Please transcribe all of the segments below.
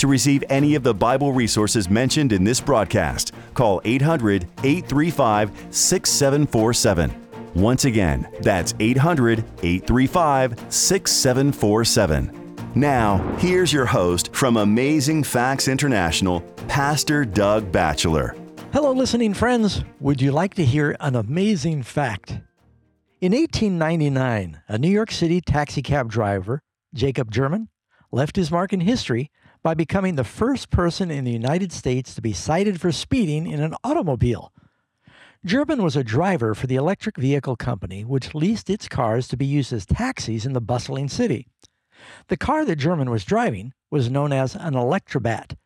To receive any of the Bible resources mentioned in this broadcast, call 800 835 6747. Once again, that's 800 835 6747. Now, here's your host from Amazing Facts International, Pastor Doug Batchelor. Hello, listening friends. Would you like to hear an amazing fact? In 1899, a New York City taxicab driver, Jacob German, left his mark in history by becoming the first person in the United States to be cited for speeding in an automobile. German was a driver for the electric vehicle company, which leased its cars to be used as taxis in the bustling city. The car that German was driving was known as an Electrobat,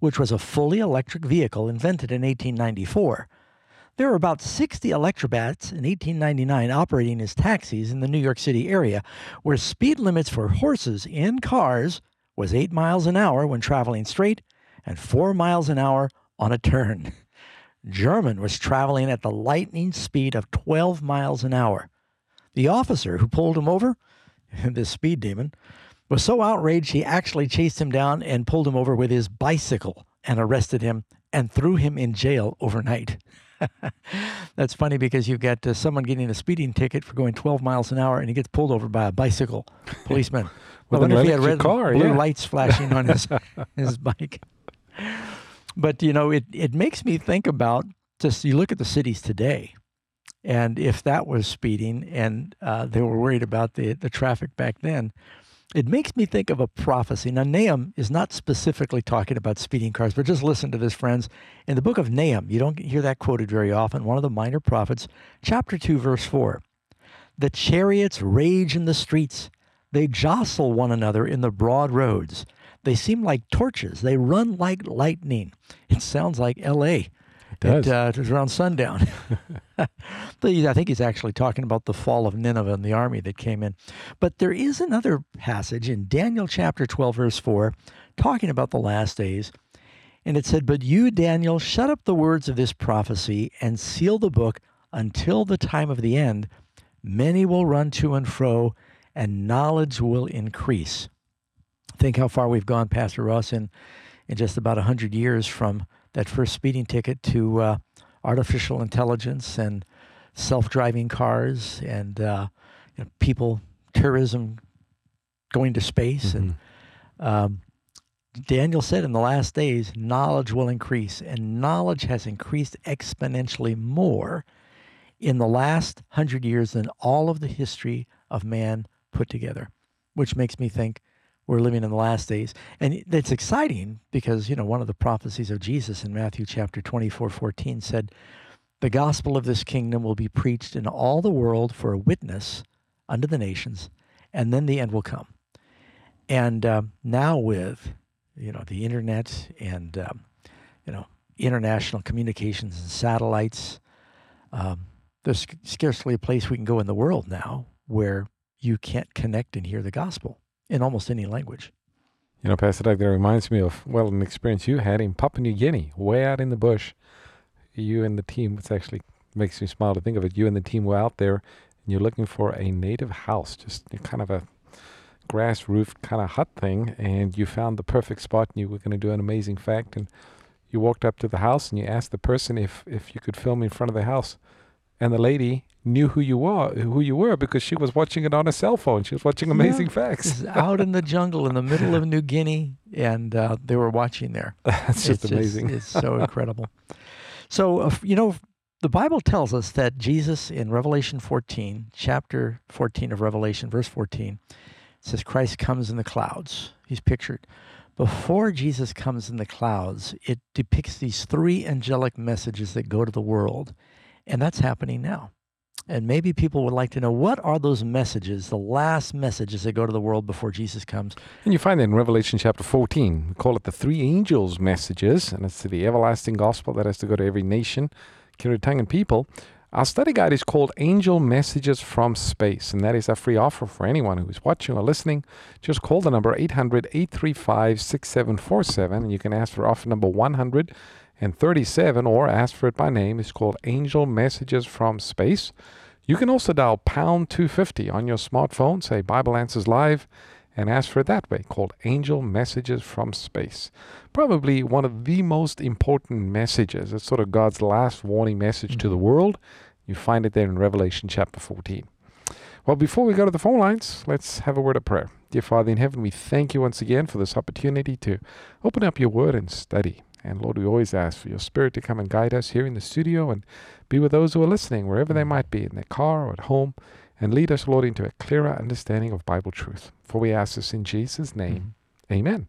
which was a fully electric vehicle invented in 1894. There were about 60 Electrobats in 1899 operating as taxis in the New York City area, where speed limits for horses and cars was 8 miles an hour when traveling straight and 4 miles an hour on a turn. German was traveling at the lightning speed of 12 miles an hour. The officer who pulled him over, this speed demon, was so outraged he actually chased him down and pulled him over with his bicycle and arrested him and threw him in jail overnight. That's funny because you've got uh, someone getting a speeding ticket for going 12 miles an hour and he gets pulled over by a bicycle policeman. With I wonder if he had red car, blue yeah. lights flashing on his his bike. But you know, it it makes me think about just you look at the cities today, and if that was speeding and uh, they were worried about the the traffic back then, it makes me think of a prophecy. Now, Nahum is not specifically talking about speeding cars, but just listen to this, friends. In the book of Nahum, you don't hear that quoted very often. One of the minor prophets, chapter two, verse four. The chariots rage in the streets. They jostle one another in the broad roads. They seem like torches. They run like lightning. It sounds like L.A. does. It, uh, it was around sundown. I think he's actually talking about the fall of Nineveh and the army that came in. But there is another passage in Daniel chapter 12, verse 4, talking about the last days. And it said, But you, Daniel, shut up the words of this prophecy and seal the book until the time of the end. Many will run to and fro, and knowledge will increase. Think how far we've gone, Pastor Ross, in, in just about 100 years from that first speeding ticket to uh, artificial intelligence and self-driving cars and uh, you know, people, tourism going to space. And um, Daniel said in the last days, knowledge will increase, and knowledge has increased exponentially more in the last hundred years than all of the history of man put together, which makes me think we're living in the last days. And it's exciting because, you know, one of the prophecies of Jesus in Matthew chapter 24, 14 said, The gospel of this kingdom will be preached in all the world for a witness unto the nations, and then the end will come. And um, now with, you know, the internet and, um, you know, international communications and satellites, um, there's scarcely a place we can go in the world now where you can't connect and hear the gospel in almost any language. You know, Pastor Doug, that reminds me of, well, an experience you had in Papua New Guinea, way out in the bush. You and the team, it actually makes me smile to think of it. You and the team were out there and you're looking for a native house, just kind of a grass roofed kind of hut thing. And you found the perfect spot and you were going to do an amazing fact. And you walked up to the house and you asked the person if, if you could film in front of the house. And the lady knew who you were, who you were, because she was watching it on a cell phone. She was watching Amazing This Facts. out in the jungle in the middle of New Guinea, and uh, they were watching there. That's just it's amazing. it's so incredible. So, uh, you know, the Bible tells us that Jesus in Revelation 14, chapter 14 of Revelation, verse 14, says Christ comes in the clouds. He's pictured. Before Jesus comes in the clouds, it depicts these three angelic messages that go to the world. And that's happening now. And maybe people would like to know what are those messages, the last messages that go to the world before Jesus comes. And you find that in Revelation chapter 14. We call it the three angels' messages, and it's to the everlasting gospel that has to go to every nation, kindred, tongue, and people. Our study guide is called Angel Messages from Space, and that is a free offer for anyone who is watching or listening. Just call the number 800 835 6747, and you can ask for offer number 137 or ask for it by name. is called Angel Messages from Space. You can also dial pound 250 on your smartphone, say Bible Answers Live, and ask for it that way, called Angel Messages from Space. Probably one of the most important messages. It's sort of God's last warning message mm-hmm. to the mm-hmm. world. You find it there in Revelation chapter 14. Well, before we go to the phone lines, let's have a word of prayer. Dear Father in heaven, we thank you once again for this opportunity to open up your word and study. And Lord, we always ask for your spirit to come and guide us here in the studio and be with those who are listening, wherever they mm-hmm. might be, in their car or at home, and lead us, Lord, into a clearer understanding of Bible truth. For we ask this in Jesus' name. Mm-hmm. Amen.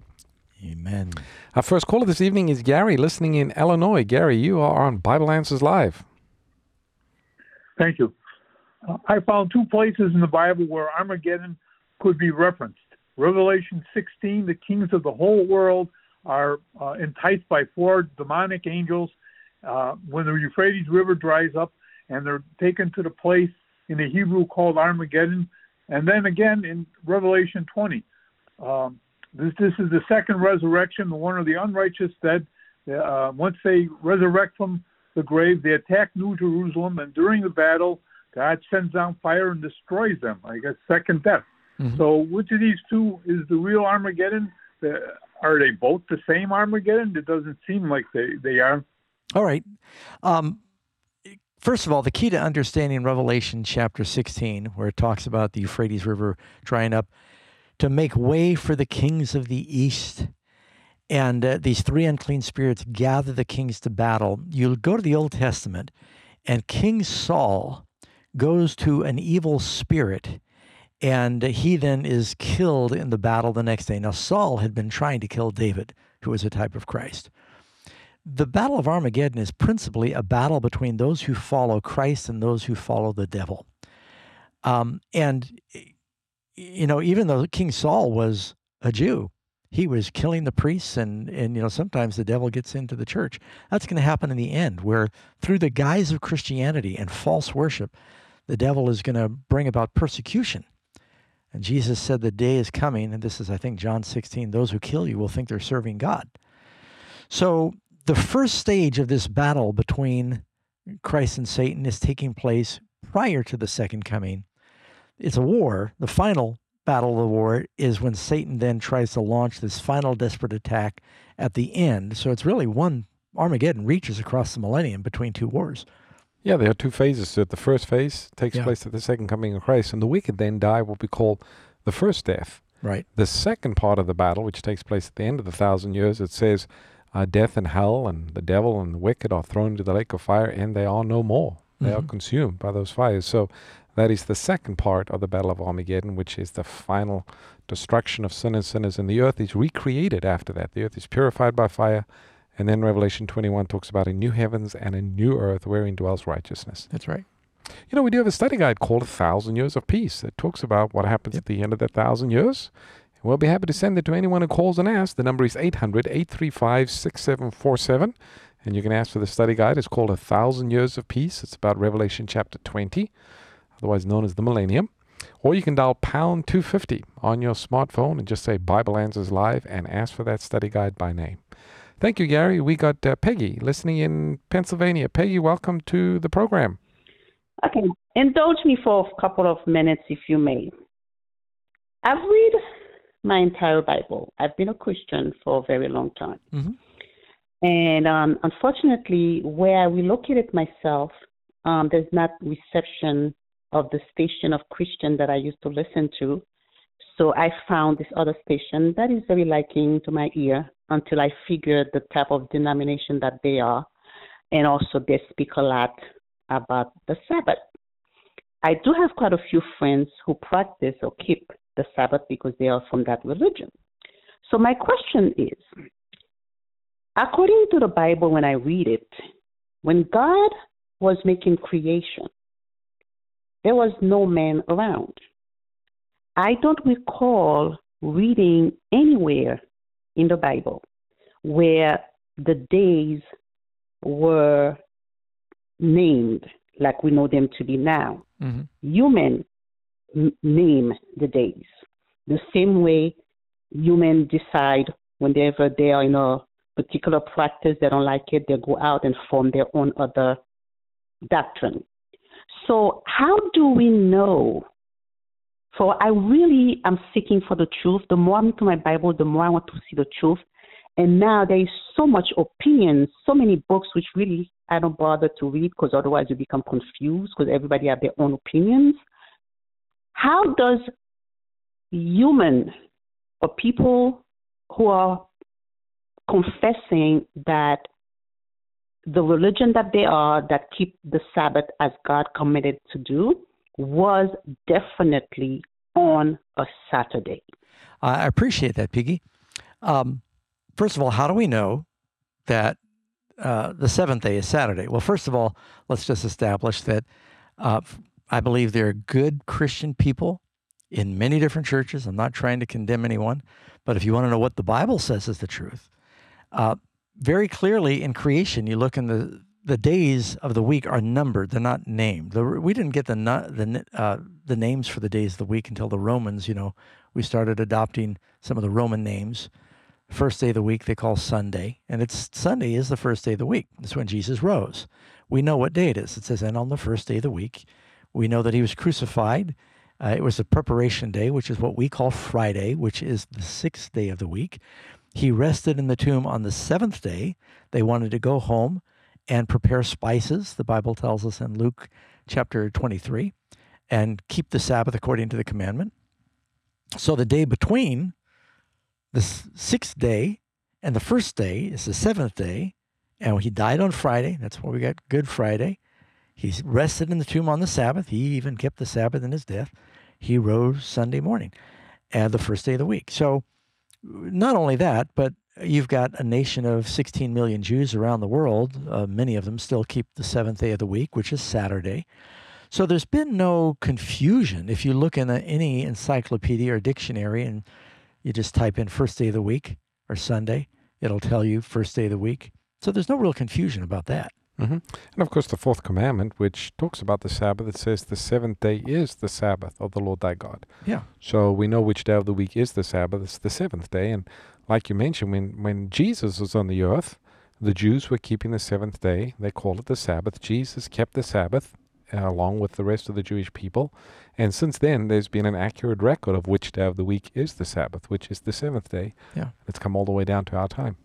Amen. Our first caller this evening is Gary, listening in Illinois. Gary, you are on Bible Answers Live. Thank you. Uh, I found two places in the Bible where Armageddon could be referenced. Revelation 16, the kings of the whole world are uh, enticed by four demonic angels uh, when the Euphrates River dries up, and they're taken to the place in the Hebrew called Armageddon. And then again in Revelation 20, um, this, this is the second resurrection, the one of the unrighteous dead. Uh, once they resurrect from the grave, they attack New Jerusalem, and during the battle, God sends down fire and destroys them. I guess second death. Mm-hmm. So, which of these two is the real Armageddon? Are they both the same Armageddon? It doesn't seem like they, they are. All right. Um, first of all, the key to understanding Revelation chapter 16, where it talks about the Euphrates River drying up, to make way for the kings of the east. And uh, these three unclean spirits gather the kings to battle. You'll go to the Old Testament, and King Saul goes to an evil spirit, and he then is killed in the battle the next day. Now, Saul had been trying to kill David, who was a type of Christ the Battle of Armageddon is principally a battle between those who follow Christ and those who follow the devil. Um, and, you know, even though King Saul was a Jew, he was killing the priests, and, and you know, sometimes the devil gets into the church. That's going to happen in the end, where through the guise of Christianity and false worship, the devil is going to bring about persecution. And Jesus said, The day is coming, and this is, I think, John 16 those who kill you will think they're serving God. So the first stage of this battle between Christ and Satan is taking place prior to the second coming. It's a war. The final battle of the war is when Satan then tries to launch this final desperate attack at the end. So it's really one Armageddon reaches across the millennium between two wars. Yeah, there are two phases. The first phase takes yeah. place at the second coming of Christ, and the wicked then die what we call the first death. Right. The second part of the battle, which takes place at the end of the thousand years, it says uh, death and hell and the devil and the wicked are thrown into the lake of fire and they are no more. They mm-hmm. are consumed by those fires. So that is the second part of the Battle of Armageddon, which is the final destruction of sin and sinners. And the earth is recreated after that. The earth is purified by fire. And then Revelation 21 talks about a new heavens and a new earth wherein dwells righteousness. That's right. You know, we do have a study guide called A Thousand Years of Peace that talks about what happens yep. at the end of that thousand years. We'll be happy to send it to anyone who calls and asks. The number is 800 835 6747. And you can ask for the study guide. It's called A Thousand Years of Peace. It's about Revelation chapter 20, otherwise known as the Millennium. Or you can dial pound 250 on your smartphone and just say Bible Answers Live and ask for that study guide by name. Thank you, Gary. We got uh, Peggy listening in Pennsylvania. Peggy, welcome to the program. Okay. Indulge me for a couple of minutes, if you may. I've read my entire Bible. I've been a Christian for a very long time. Mm-hmm. And um, unfortunately, where I relocated myself, um, there's not reception of the station of Christian that I used to listen to. So I found this other station that is very liking to my ear until I figured the type of denomination that they are. And also, they speak a lot about the Sabbath. I do have quite a few friends who practice or keep the Sabbath because they are from that religion. So, my question is according to the Bible, when I read it, when God was making creation, there was no man around. I don't recall reading anywhere in the Bible where the days were named like we know them to be now. Mm-hmm. Human m- name the days the same way humans decide whenever they are in a particular practice they don't like it, they go out and form their own other doctrine. So how do we know? For I really am seeking for the truth. The more I'm into my Bible, the more I want to see the truth. And now there is so much opinion, so many books which really I don't bother to read because otherwise you become confused because everybody have their own opinions. How does human or people who are confessing that the religion that they are that keep the Sabbath as God committed to do was definitely on a Saturday. I appreciate that, Piggy. Um, first of all, how do we know that uh, the seventh day is Saturday? Well, first of all, let's just establish that uh, I believe there are good Christian people in many different churches. I'm not trying to condemn anyone, but if you want to know what the Bible says is the truth, uh, very clearly in creation, you look in the the days of the week are numbered; they're not named. The, we didn't get the the uh, the names for the days of the week until the Romans. You know, we started adopting some of the Roman names. First day of the week they call Sunday, and it's Sunday is the first day of the week. It's when Jesus rose. We know what day it is. It says, "And on the first day of the week, we know that he was crucified." Uh, it was a preparation day, which is what we call Friday, which is the sixth day of the week. He rested in the tomb on the seventh day. They wanted to go home and prepare spices, the Bible tells us in Luke chapter 23, and keep the Sabbath according to the commandment. So the day between the sixth day and the first day is the seventh day, and he died on Friday. That's why we got Good Friday. He rested in the tomb on the Sabbath. He even kept the Sabbath in his death. He rose Sunday morning, and the first day of the week. So not only that, but you've got a nation of 16 million Jews around the world. Uh, many of them still keep the seventh day of the week, which is Saturday. So there's been no confusion. If you look in a, any encyclopedia or dictionary and you just type in first day of the week or Sunday, it'll tell you first day of the week. So there's no real confusion about that. Mm-hmm. And of course, the fourth commandment, which talks about the Sabbath, it says the seventh day is the Sabbath of the Lord thy God. Yeah. So we know which day of the week is the Sabbath. It's the seventh day. And like you mentioned, when, when Jesus was on the earth, the Jews were keeping the seventh day. They called it the Sabbath. Jesus kept the Sabbath uh, along with the rest of the Jewish people. And since then, there's been an accurate record of which day of the week is the Sabbath, which is the seventh day. Yeah. It's come all the way down to our time.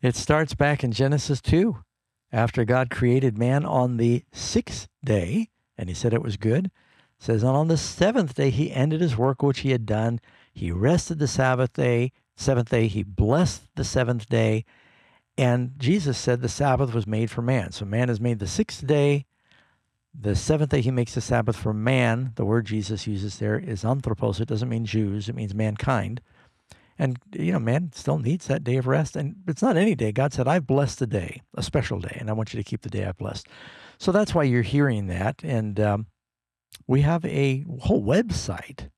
It starts back in Genesis 2 after God created man on the sixth day, and he said it was good, says, and on the seventh day he ended his work which he had done. He rested the Sabbath day, seventh day, he blessed the seventh day. And Jesus said the Sabbath was made for man. So man is made the sixth day. The seventh day he makes the Sabbath for man. The word Jesus uses there is anthropos. It doesn't mean Jews, it means mankind. And, you know, man still needs that day of rest. And it's not any day. God said, I've blessed the day, a special day, and I want you to keep the day I've blessed. So that's why you're hearing that. And um, we have a whole website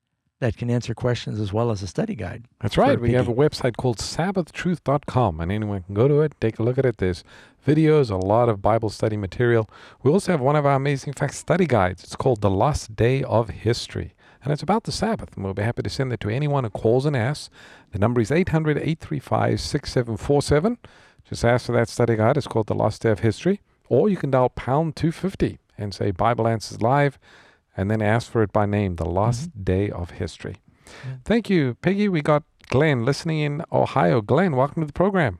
that can answer questions as well as a study guide. That's right. We have a website called sabbathtruth.com, and anyone can go to it, take a look at it. There's videos, a lot of Bible study material. We also have one of our amazing fact study guides. It's called The Lost Day of History and it's about the Sabbath. And we'll be happy to send it to anyone who calls and asks. The number is 800 835 6747. Just ask for that study guide. It's called The Lost Day of History. Or you can dial pound 250 and say Bible Answers Live and then ask for it by name, The Lost mm-hmm. Day of History. Yeah. Thank you, Peggy. We got Glenn listening in Ohio. Glenn, welcome to the program.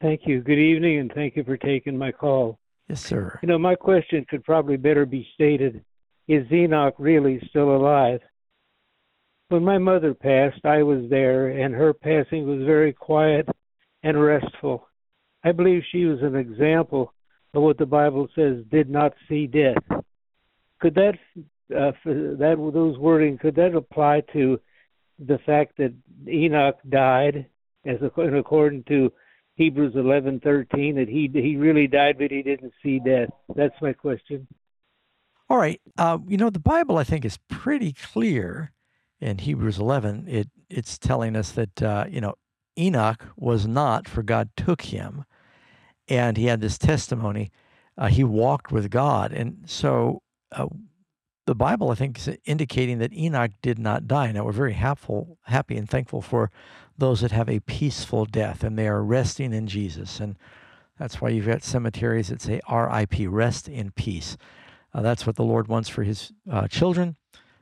Thank you. Good evening, and thank you for taking my call. Yes, sir. You know, my question could probably better be stated is Enoch really still alive? When my mother passed, I was there, and her passing was very quiet and restful. I believe she was an example of what the Bible says did not see death. Could that uh, that those wording could that apply to the fact that Enoch died, as according to Hebrews eleven thirteen, that he he really died, but he didn't see death? That's my question. All right. Uh, you know, the Bible, I think, is pretty clear in Hebrews 11. It It's telling us that, uh, you know, Enoch was not, for God took him. And he had this testimony. Uh, he walked with God. And so uh, the Bible, I think, is indicating that Enoch did not die. Now, we're very happy, happy and thankful for those that have a peaceful death and they are resting in Jesus. And that's why you've got cemeteries that say RIP, rest in peace. Uh, that's what the Lord wants for his uh, children.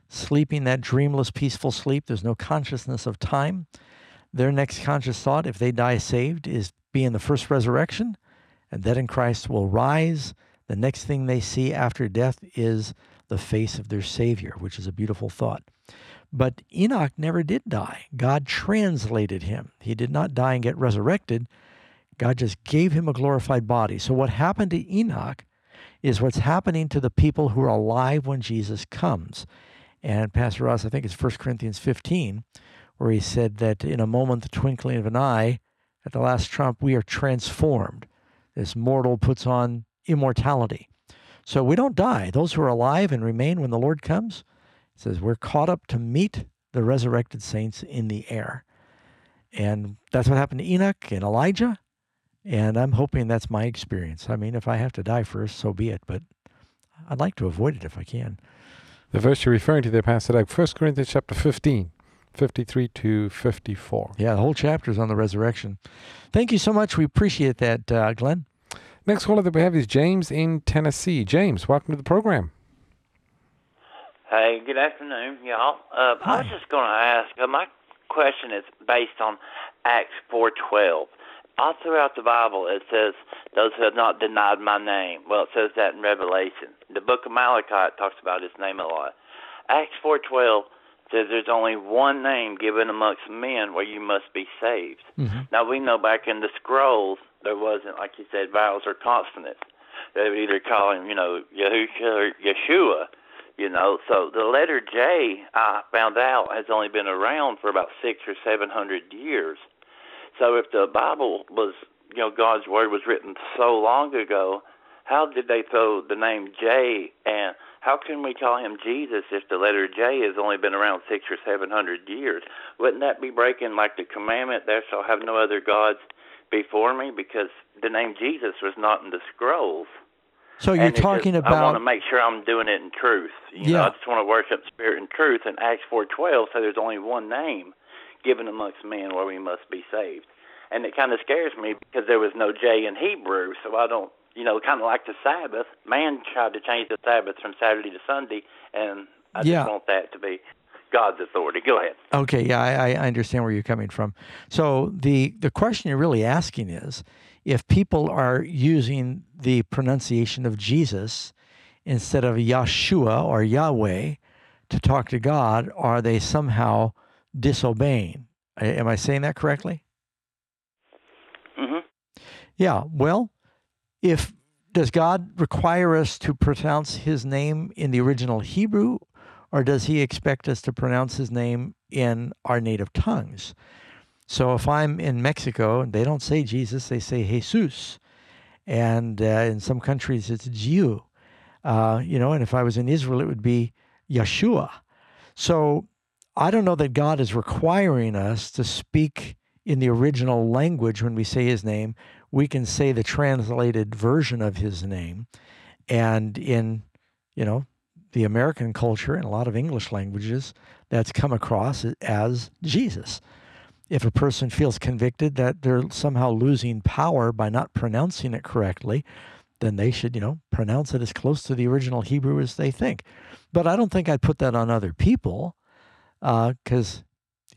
Sleeping that dreamless, peaceful sleep. There's no consciousness of time. Their next conscious thought, if they die saved, is be in the first resurrection, and that in Christ will rise. The next thing they see after death is the face of their Savior, which is a beautiful thought. But Enoch never did die. God translated him. He did not die and get resurrected. God just gave him a glorified body. So, what happened to Enoch is what's happening to the people who are alive when Jesus comes. And Pastor Ross, I think it's 1 Corinthians 15, where he said that in a moment, the twinkling of an eye, at the last trump, we are transformed. This mortal puts on immortality. So we don't die. Those who are alive and remain when the Lord comes, it says we're caught up to meet the resurrected saints in the air. And that's what happened to Enoch and Elijah. And I'm hoping that's my experience. I mean, if I have to die first, so be it. But I'd like to avoid it if I can. The verse you're referring to there, Pastor Doug, 1 Corinthians chapter 15, 53 to 54. Yeah, the whole chapter is on the resurrection. Thank you so much. We appreciate that, uh, Glenn. Next caller that we have is James in Tennessee. James, welcome to the program. Hey, good afternoon, y'all. Uh, I was just going to ask. Uh, my question is based on Acts four twelve. All throughout the Bible, it says, "Those who have not denied my name." Well, it says that in Revelation. The Book of Malachi talks about His name a lot. Acts four twelve says there's only one name given amongst men where you must be saved. Mm-hmm. Now we know back in the scrolls there wasn't, like you said, vowels or consonants. They would either call him, you know, Yahusha or Yeshua, you know. So the letter J, I found out, has only been around for about six or seven hundred years. So if the Bible was, you know, God's word was written so long ago, how did they throw the name J and how can we call him Jesus if the letter J has only been around six or seven hundred years? Wouldn't that be breaking like the commandment, "There shall have no other gods before me because the name Jesus was not in the scrolls. So you're talking just, about. I want to make sure I'm doing it in truth. You yeah. know, I just want to worship spirit and truth. And Acts four twelve says there's only one name given amongst men where we must be saved. And it kind of scares me because there was no J in Hebrew, so I don't. You know, kind of like the Sabbath. Man tried to change the Sabbath from Saturday to Sunday, and I yeah. just want that to be God's authority. Go ahead. Okay, yeah, I, I understand where you're coming from. So the the question you're really asking is, if people are using the pronunciation of Jesus instead of Yeshua or Yahweh to talk to God, are they somehow disobeying? Am I saying that correctly? Mm-hmm. Yeah. Well, if does God require us to pronounce His name in the original Hebrew or does he expect us to pronounce his name in our native tongues? So if I'm in Mexico and they don't say Jesus, they say Jesus. And uh, in some countries, it's Jiu. Uh, you know, and if I was in Israel, it would be Yeshua. So I don't know that God is requiring us to speak in the original language when we say his name. We can say the translated version of his name. And in, you know, the American culture and a lot of English languages that's come across as Jesus. If a person feels convicted that they're somehow losing power by not pronouncing it correctly, then they should, you know, pronounce it as close to the original Hebrew as they think. But I don't think I'd put that on other people because, uh,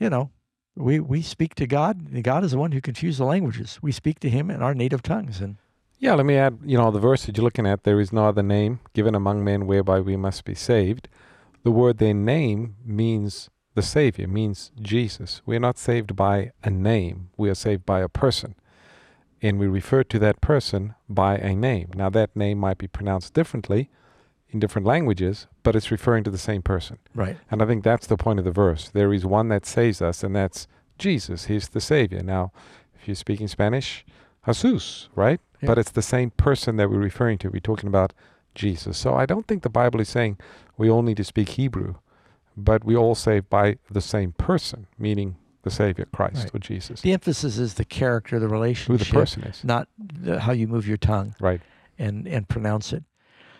you know, we, we speak to God. God is the one who confused the languages. We speak to Him in our native tongues. And yeah, let me add, you know, the verse that you're looking at, there is no other name given among men whereby we must be saved. The word their name means the Savior, means Jesus. We are not saved by a name, we are saved by a person. And we refer to that person by a name. Now, that name might be pronounced differently in different languages, but it's referring to the same person. Right. And I think that's the point of the verse. There is one that saves us, and that's Jesus. He's the Savior. Now, if you're speaking Spanish, Jesus, right? Yeah. But it's the same person that we're referring to. We're talking about Jesus. So I don't think the Bible is saying we all need to speak Hebrew, but we all saved by the same person, meaning the Savior, Christ Right. or Jesus. The emphasis is the character, the Who relationship, the person is. not the, how you move your tongue Right. and and pronounce it.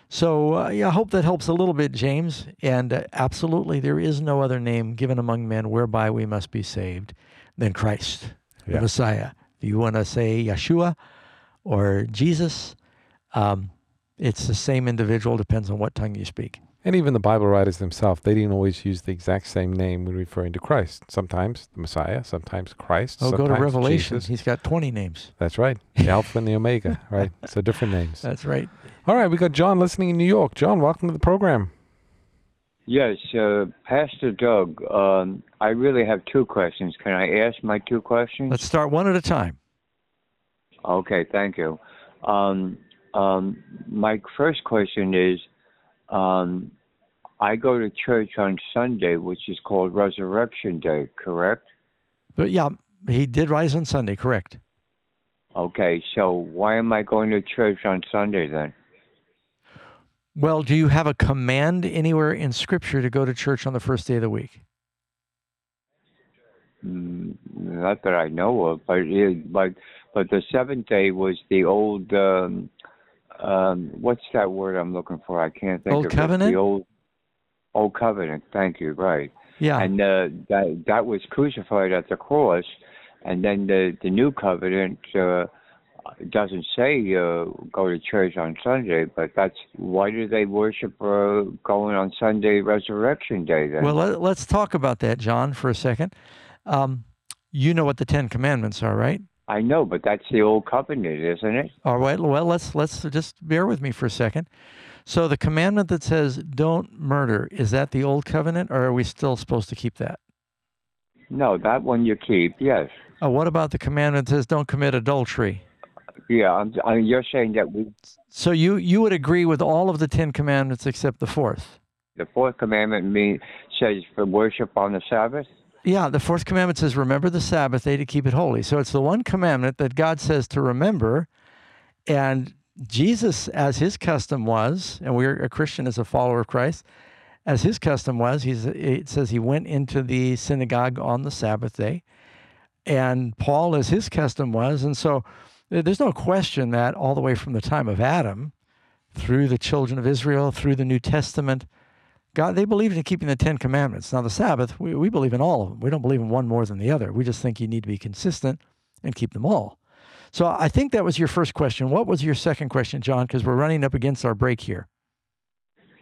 So uh, yeah, I hope that helps a little bit, James. And uh, absolutely, there is no other name given among men whereby we must be saved than Christ, the Messiah. If you want to say Yeshua or Jesus, um, it's the same individual. Depends on what tongue you speak. And even the Bible writers themselves, they didn't always use the exact same name when referring to Christ. Sometimes the Messiah, sometimes Christ. Oh, go to sometimes Revelation. Jesus. He's got twenty names. That's right. The Alpha and the Omega, right? So different names. That's right. All right, we got John listening in New York. John, welcome to the program. Yes, uh, Pastor Doug, um, I really have two questions. Can I ask my two questions? Let's start one at a time. Okay, thank you. Um, um, my first question is um, I go to church on Sunday, which is called Resurrection Day, correct? But yeah, he did rise on Sunday. Correct. Okay, so why am I going to church on Sunday then? Well, do you have a command anywhere in Scripture to go to church on the first day of the week? Mm, Not that I know of, but it, but but the seventh day was the old. Um, um, what's that word I'm looking for? I can't think Old of covenant? it. The old old covenant. Thank you. Right. Yeah. And uh, that that was crucified at the cross, and then the the new covenant uh, doesn't say uh, go to church on Sunday, but that's why do they worship uh, going on Sunday, Resurrection Day? Then well, let, let's talk about that, John, for a second. Um, you know what the Ten Commandments are, right? I know, but that's the old covenant, isn't it? All right. Well, let's let's just bear with me for a second. So the commandment that says "Don't murder" is that the old covenant, or are we still supposed to keep that? No, that one you keep. Yes. Uh, what about the commandment that says "Don't commit adultery"? Yeah, I'm, I you're saying that we So you you would agree with all of the Ten Commandments except the fourth? the fourth commandment mean says for worship on the Sabbath. Yeah, the fourth commandment says, Remember the Sabbath day to keep it holy. So it's the one commandment that God says to remember. And Jesus, as his custom was, and we're a Christian as a follower of Christ, as his custom was, he's, it says he went into the synagogue on the Sabbath day. And Paul, as his custom was. And so there's no question that all the way from the time of Adam through the children of Israel, through the New Testament, God, they believed in keeping the Ten Commandments. Now, the Sabbath, we, we believe in all of them. We don't believe in one more than the other. We just think you need to be consistent and keep them all. So I think that was your first question. What was your second question, John? Because we're running up against our break here.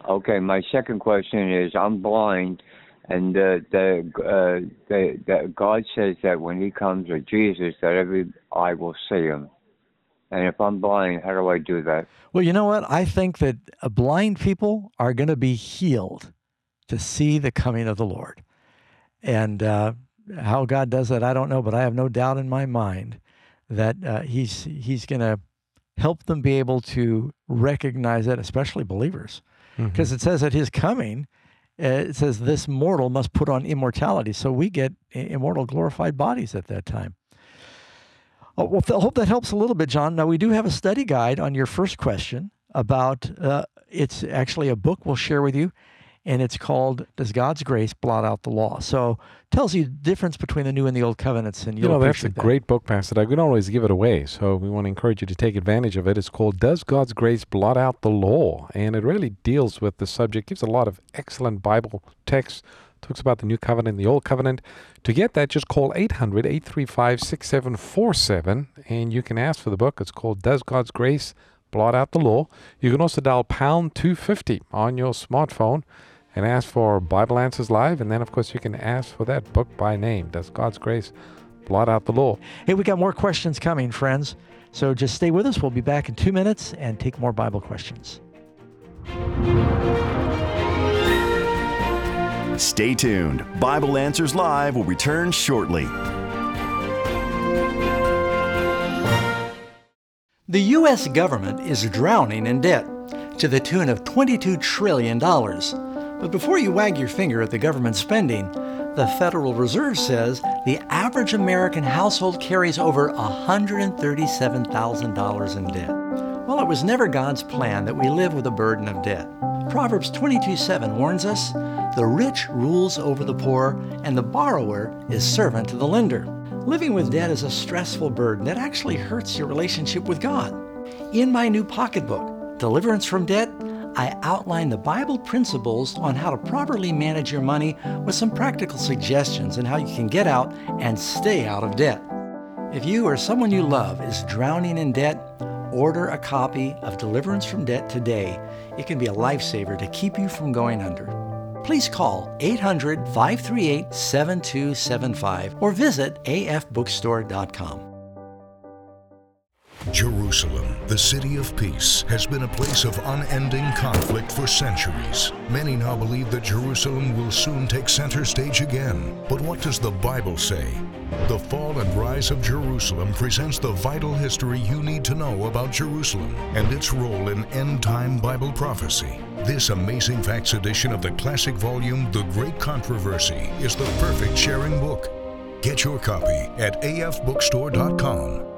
Okay, my second question is I'm blind, and uh, the uh, the the God says that when He comes or Jesus, that every eye will see Him. And if I'm blind, how do I do that? Well, you know what? I think that uh, blind people are going to be healed to see the coming of the Lord. And uh, how God does that, I don't know, but I have no doubt in my mind that uh, He's He's going to help them be able to recognize it, especially believers, because it says at His coming, uh, it says this mortal must put on immortality, so we get immortal, glorified bodies at that time. Oh, well, I hope that helps a little bit, John. Now, we do have a study guide on your first question about uh, it's actually a book we'll share with you, and it's called Does God's Grace Blot Out the Law? So tells you the difference between the new and the old covenants. And You know, that's a that. great book, Pastor. We don't always give it away, so we want to encourage you to take advantage of it. It's called Does God's Grace Blot Out the Law? And it really deals with the subject, gives a lot of excellent Bible text, talks about the New Covenant and the Old Covenant. To get that, just call 800 835 6747 and you can ask for the book. It's called Does God's Grace Blot Out the Law? You can also dial pound 250 on your smartphone and ask for Bible Answers Live. And then, of course, you can ask for that book by name Does God's Grace Blot Out the Law? Hey, we got more questions coming, friends. So just stay with us. We'll be back in two minutes and take more Bible questions. Stay tuned. Bible Answers Live will return shortly. The U.S. government is drowning in debt to the tune of $22 trillion. But before you wag your finger at the government spending, the Federal Reserve says the average American household carries over $137,000 in debt. Well, it was never God's plan that we live with a burden of debt. Proverbs 22:7 warns us, "The rich rules over the poor, and the borrower is servant to the lender." Living with debt is a stressful burden that actually hurts your relationship with God. In my new pocketbook, Deliverance from Debt, I outline the Bible principles on how to properly manage your money with some practical suggestions on how you can get out and stay out of debt. If you or someone you love is drowning in debt, Order a copy of Deliverance from Debt today. It can be a lifesaver to keep you from going under. Please call 800 538 7275 or visit afbookstore.com. Jerusalem, the city of peace, has been a place of unending conflict for centuries. Many now believe that Jerusalem will soon take center stage again. But what does the Bible say? The Fall and Rise of Jerusalem presents the vital history you need to know about Jerusalem and its role in end time Bible prophecy. This amazing facts edition of the classic volume, The Great Controversy, is the perfect sharing book. Get your copy at afbookstore.com.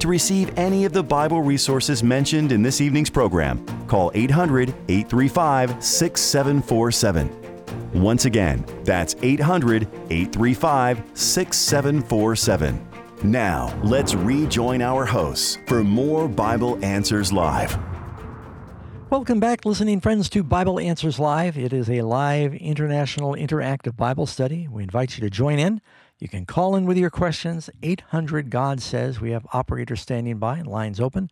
To receive any of the Bible resources mentioned in this evening's program, call 800 835 6747. Once again, that's 800 835 6747. Now, let's rejoin our hosts for more Bible Answers Live. Welcome back, listening friends, to Bible Answers Live. It is a live international interactive Bible study. We invite you to join in. You can call in with your questions. 800 God Says. We have operators standing by and lines open.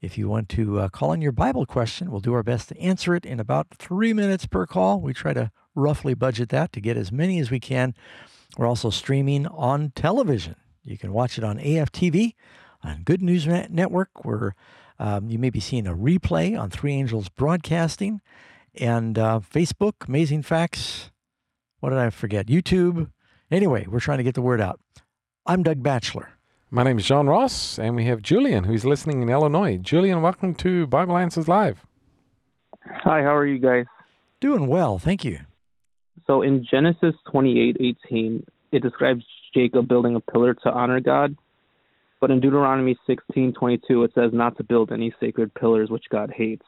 If you want to uh, call in your Bible question, we'll do our best to answer it in about three minutes per call. We try to roughly budget that to get as many as we can. We're also streaming on television. You can watch it on AFTV, on Good News Network, where um, you may be seeing a replay on Three Angels Broadcasting, and uh, Facebook, Amazing Facts. What did I forget? YouTube, Anyway, we're trying to get the word out. I'm Doug Batchelor. My name is Jëan Ross, and we have Julian, who's listening in Illinois. Julian, welcome to Bible Answers Live. Hi, how are you guys? Doing well, thank you. So in Genesis 28:18, it describes Jacob building a pillar to honor God. But in Deuteronomy 16:22, it says not to build any sacred pillars which God hates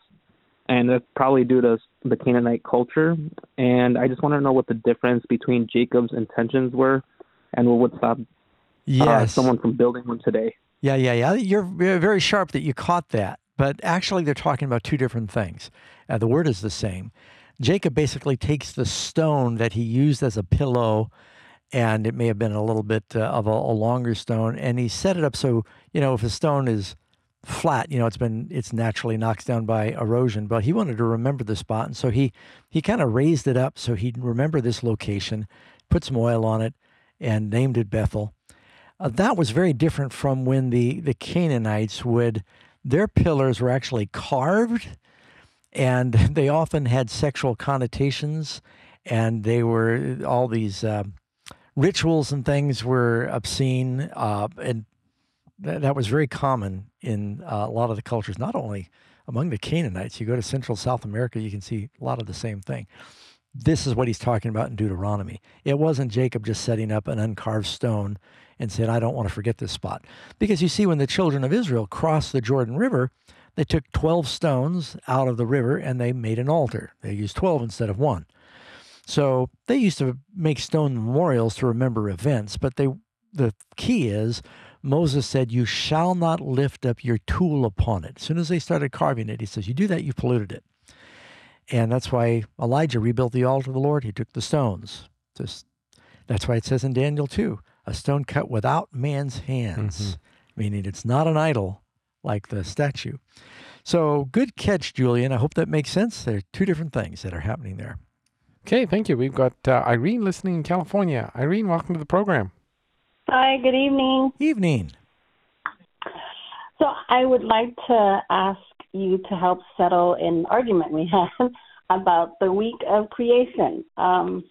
and that's probably due to the Canaanite culture. And I just want to know what the difference between Jacob's intentions were, and what would stop uh, yes. uh, someone from building one today. Yeah, yeah, yeah. You're very sharp that you caught that. But actually, they're talking about two different things. Uh, the word is the same. Jacob basically takes the stone that he used as a pillow, and it may have been a little bit uh, of a, a longer stone, and he set it up so, you know, if a stone is flat. You know, it's been it's naturally knocked down by erosion, but he wanted to remember the spot, and so he he kind of raised it up so he'd remember this location, put some oil on it, and named it Bethel. Uh, that was very different from when the the Canaanites would their pillars were actually carved, and they often had sexual connotations, and they were all these. Uh, rituals and things were obscene, uh, and that, that was very common in uh, a lot of the cultures, not only among the Canaanites. You go to Central South America, you can see a lot of the same thing. This is what he's talking about in Deuteronomy. It wasn't Jacob just setting up an uncarved stone and said, I don't want to forget this spot. Because you see, when the children of Israel crossed the Jordan River, they took 12 stones out of the river and they made an altar. They used 12 instead of one. So they used to make stone memorials to remember events, but they the key is Moses said, You shall not lift up your tool upon it. As soon as they started carving it, he says, You do that, you polluted it. And that's why Elijah rebuilt the altar of the Lord. He took the stones. Just, that's why it says in Daniel 2 a stone cut without man's hands, mm-hmm. meaning it's not an idol like the statue. So good catch, Julian. I hope that makes sense. There are two different things that are happening there. Okay, thank you. We've got uh, Irene listening in California. Irene, welcome to the program. Hi, good evening. Evening. So I would like to ask you to help settle an argument we had about the week of creation. Um,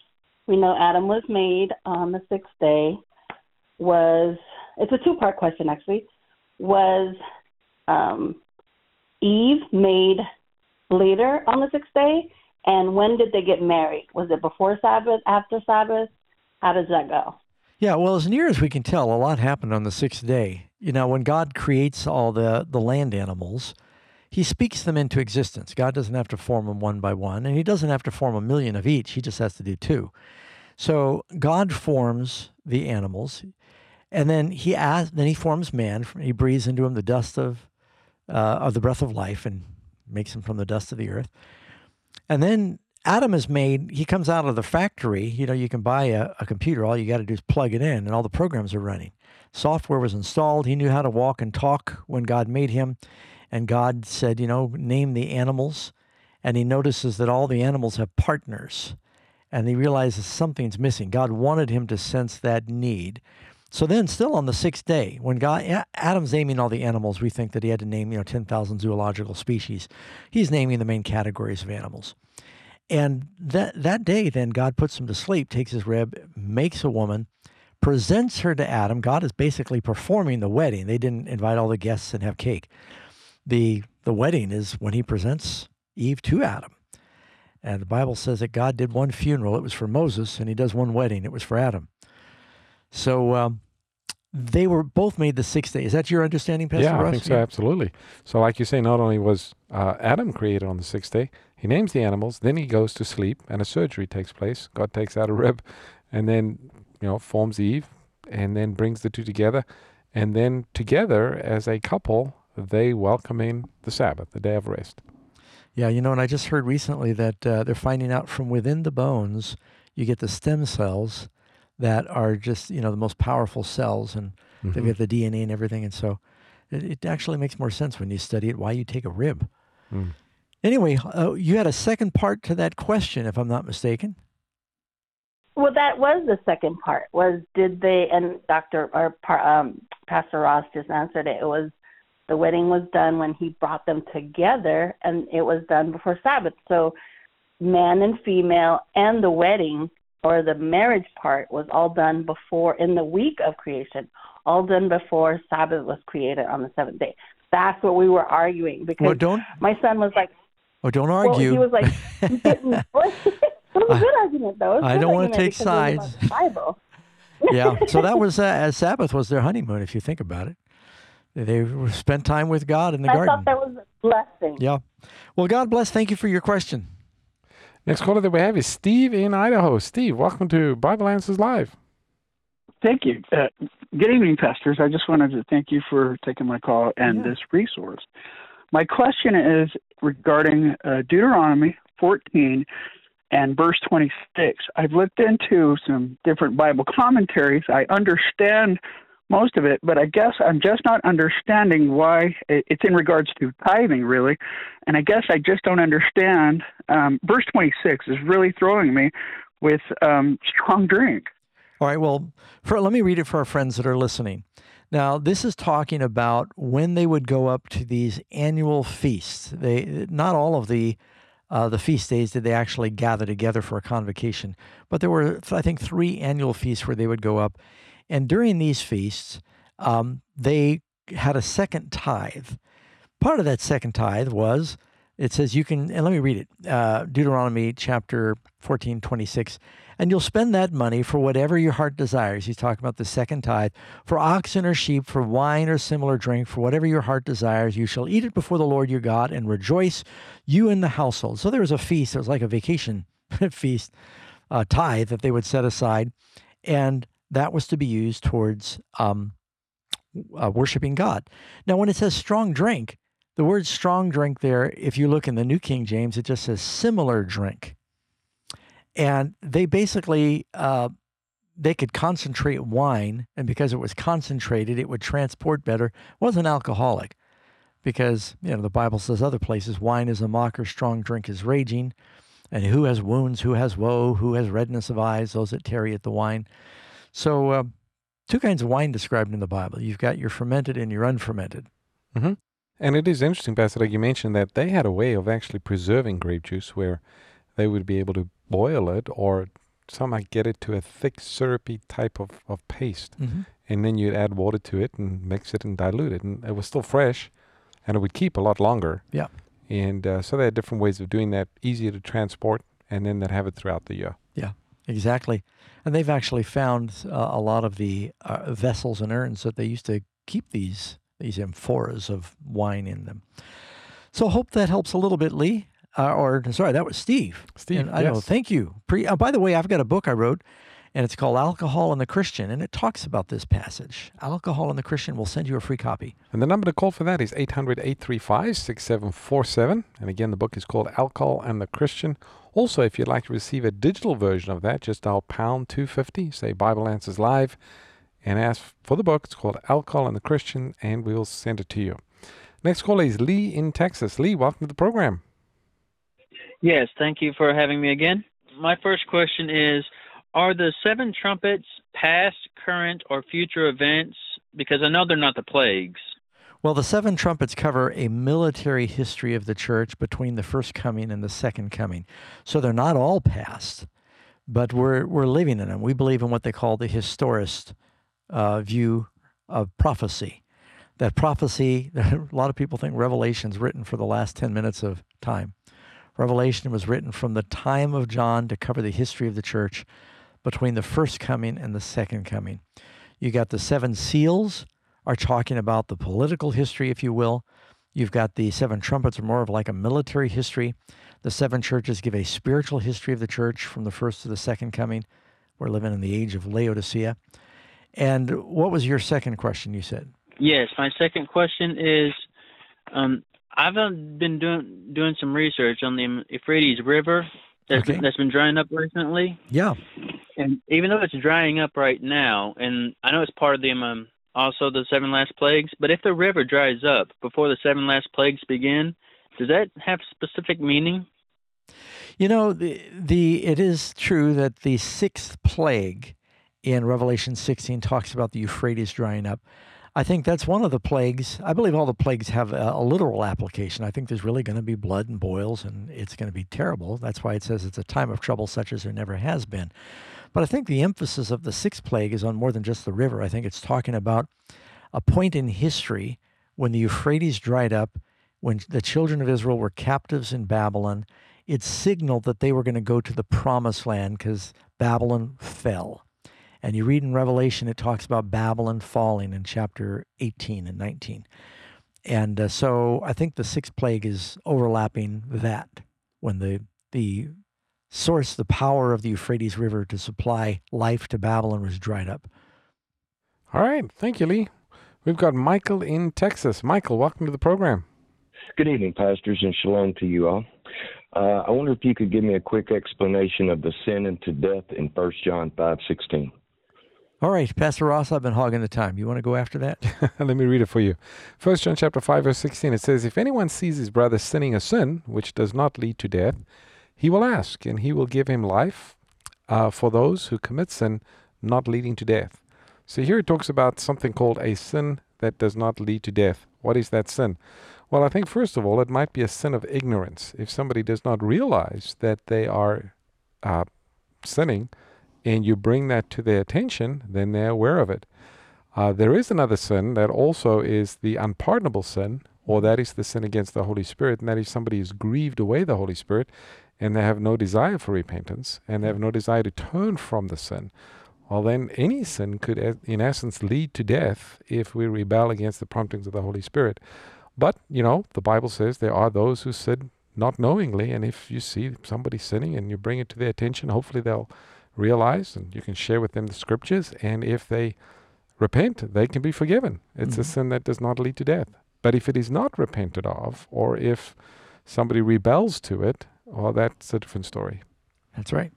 we know Adam was made on the sixth day. Was it's a two part question actually. Was um, Eve made later on the sixth day? And when did they get married? Was it before Sabbath, after Sabbath? How does that go? Yeah, well, as near as we can tell, a lot happened on the sixth day. You know, when God creates all the, the land animals, he speaks them into existence. God doesn't have to form them one by one, and he doesn't have to form a million of each. He just has to do two. So God forms the animals, and then he asks, then he forms man. He breathes into him the dust of, uh, of the breath of life, and makes him from the dust of the earth. And then Adam is made, he comes out of the factory. You know, you can buy a, a computer, all you got to do is plug it in, and all the programs are running. Software was installed. He knew how to walk and talk when God made him. And God said, you know, name the animals. And he notices that all the animals have partners. And he realizes something's missing. God wanted him to sense that need. So then, still on the sixth day, when God Adam's naming all the animals, we think that he had to name you know ten thousand zoological species. He's naming the main categories of animals. And that that day, then God puts him to sleep, takes his rib, makes a woman, presents her to Adam. God is basically performing the wedding. They didn't invite all the guests and have cake. The the wedding is when he presents Eve to Adam. And the Bible says that God did one funeral, it was for Moses, and he does one wedding, it was for Adam. So um, they were both made the sixth day. Is that your understanding, Pastor yeah, Ross? I think so, absolutely. So, like you say, not only was uh, Adam created on the sixth day, he names the animals, then he goes to sleep, and a surgery takes place. God takes out a rib, and then you know forms Eve, and then brings the two together, and then together as a couple, they welcome in the Sabbath, the day of rest. Yeah, you know, and I just heard recently that uh, they're finding out from within the bones, you get the stem cells that are just you know the most powerful cells, and mm-hmm. they get the DNA and everything. And so it, it, actually makes more sense when you study it why you take a rib. Mm. Anyway, uh, you had a second part to that question, if I'm not mistaken. Well, that was the second part. Was did they and Doctor or um, Pastor Ross just answered it. It was the wedding was done when he brought them together, and it was done before Sabbath. So, man and female, and the wedding or the marriage part was all done before in the week of creation, all done before Sabbath was created on the seventh day. That's what we were arguing because well, don't, my son was like, "Oh, don't argue." Well, he was like, "It was a good argument, though." I don't want to take sides. Bible. yeah, so that was uh, Sabbath was their honeymoon, if you think about it. They spent time with God in the I garden. I thought that was a blessing. Yeah. Well, God bless. Thank you for your question. Next caller that we have is Steve in Idaho. Steve, welcome to Bible Answers Live. Thank you. Uh, good evening, pastors. I just wanted to thank you for taking my call and yeah. this resource. My question is regarding uh, Deuteronomy 14 and verse 26. I've looked into some different Bible commentaries. I understand most of it, but I guess I'm just not understanding why it's in regards to tithing, really. And I guess I just don't understand. Um, verse 26 is really throwing me with um, strong drink. All right, well, for, let me read it for our friends that are listening. Now, this is talking about when they would go up to these annual feasts. They not all of the uh, the feast days did they actually gather together for a convocation, but there were I think three annual feasts where they would go up, and during these feasts, um, they had a second tithe. Part of that second tithe was it says you can, and let me read it uh, Deuteronomy chapter 14, 26. And you'll spend that money for whatever your heart desires. He's talking about the second tithe. For oxen or sheep, for wine or similar drink, for whatever your heart desires, you shall eat it before the Lord your God and rejoice, you and the household. So there was a feast. It was like a vacation feast, uh, tithe that they would set aside. And that was to be used towards um, uh, worshiping God. Now, when it says strong drink, the word strong drink there, if you look in the New King James, it just says similar drink. And they basically, uh, they could concentrate wine, and because it was concentrated, it would transport better. It wasn't alcoholic, because you know the Bible says other places, wine is a mocker, strong drink is raging, and who has wounds, who has woe, who has redness of eyes, those that tarry at the wine. So, uh, two kinds of wine described in the Bible. You've got your fermented and your unfermented. Mm-hmm. And it is interesting, Pastor, like you mentioned that they had a way of actually preserving grape juice where they would be able to boil it or somehow get it to a thick, syrupy type of, of paste. Mm-hmm. And then you'd add water to it and mix it and dilute it. And it was still fresh and it would keep a lot longer. Yeah. And uh, so they had different ways of doing that, easier to transport, and then they'd have it throughout the year. Yeah, exactly. And they've actually found uh, a lot of the uh, vessels and urns that they used to keep these these amphoras of wine in them. So hope that helps a little bit, Lee. Uh, or sorry, that was Steve. Steve, And I yes. know. Thank you. Pre- uh, by the way, I've got a book I wrote, and it's called Alcohol and the Christian, and it talks about this passage. Alcohol and the Christian. We'll send you a free copy. And the number to call for that is 800 835 6747. And again, the book is called Alcohol and the Christian. Also, if you'd like to receive a digital version of that, just dial pound 250, say Bible Answers Live, and ask for the book. It's called Alcohol and the Christian, and we'll send it to you. Next caller is Lee in Texas. Lee, welcome to the program. Yes, thank you for having me again. My first question is Are the seven trumpets past, current, or future events? Because I know they're not the plagues. Well, the seven trumpets cover a military history of the church between the first coming and the second coming. So they're not all past, but we're, we're living in them. We believe in what they call the historicist uh, view of prophecy. That prophecy, a lot of people think Revelation's written for the last 10 minutes of time. Revelation was written from the time of John to cover the history of the church between the first coming and the second coming. You got the seven seals are talking about the political history, if you will. You've got the seven trumpets are more of like a military history. The seven churches give a spiritual history of the church from the first to the second coming. We're living in the age of Laodicea. And what was your second question you said? Yes, my second question is um, I've uh, been doing doing some research on the Euphrates River that's, Okay. that's been drying up recently. Yeah. And even though it's drying up right now, and I know it's part of the um, also the seven last plagues, but if the river dries up before the seven last plagues begin, does that have specific meaning? You know, the, the it is true that the sixth plague in Revelation 16 talks about the Euphrates drying up. I think that's one of the plagues. I believe all the plagues have a, a literal application. I think there's really going to be blood and boils, and it's going to be terrible. That's why it says it's a time of trouble such as there never has been. But I think the emphasis of the sixth plague is on more than just the river. I think it's talking about a point in history when the Euphrates dried up, when the children of Israel were captives in Babylon. It signaled that they were going to go to the promised land because Babylon fell. And you read in Revelation, it talks about Babylon falling in chapter 18 and 19. And uh, so I think the sixth plague is overlapping that when the, the source, the power of the Euphrates River to supply life to Babylon was dried up. All right. Thank you, Lee. We've got Michael in Texas. Michael, welcome to the program. Good evening, pastors, and shalom to you all. Uh, I wonder if you could give me a quick explanation of the sin into death in 1 John 5:16. All right, Pastor Ross, I've been hogging the time. You want to go after that? Let me read it for you. First John chapter 5 verse 16 it says if anyone sees his brother sinning a sin which does not lead to death he will ask and he will give him life uh, for those who commit sin not leading to death. So here it talks about something called a sin that does not lead to death. What is that sin? Well, I think first of all it might be a sin of ignorance. If somebody does not realize that they are uh, sinning and you bring that to their attention, then they're aware of it. Uh, there is another sin that also is the unpardonable sin, or that is the sin against the Holy Spirit, and that is somebody has grieved away the Holy Spirit, and they have no desire for repentance, and they have no desire to turn from the sin. Well, then any sin could, in essence, lead to death if we rebel against the promptings of the Holy Spirit. But, you know, the Bible says there are those who sin not knowingly, and if you see somebody sinning and you bring it to their attention, hopefully they'll realize and you can share with them the scriptures, and if they repent, they can be forgiven. It's a Mhm. sin that does not lead to death. But if it is not repented of, or if somebody rebels to it, well, that's a different story. That's right.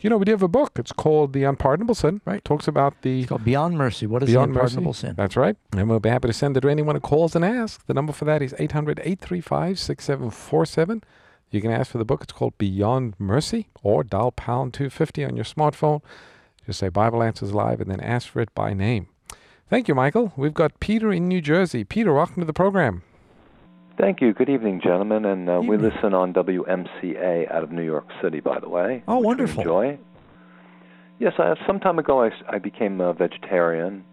You know, we do have a book. It's called The Unpardonable Sin. Right. Talks about the It's called Beyond Mercy. What is Beyond the unpardonable Mercy. sin? That's right. And we'll be happy to send it to anyone who calls and asks. The number for that is 800 835 6747. You can ask for the book. It's called Beyond Mercy or dial pound 250 on your smartphone. Just say Bible Answers Live and then ask for it by name. Thank you, Michael. We've got Peter in New Jersey. Peter, welcome to the program. Thank you. Good evening, gentlemen. And uh, we listen on WMCA out of New York City, by the way. Oh, wonderful. enjoy. Yes, I, some time ago I, I became a vegetarian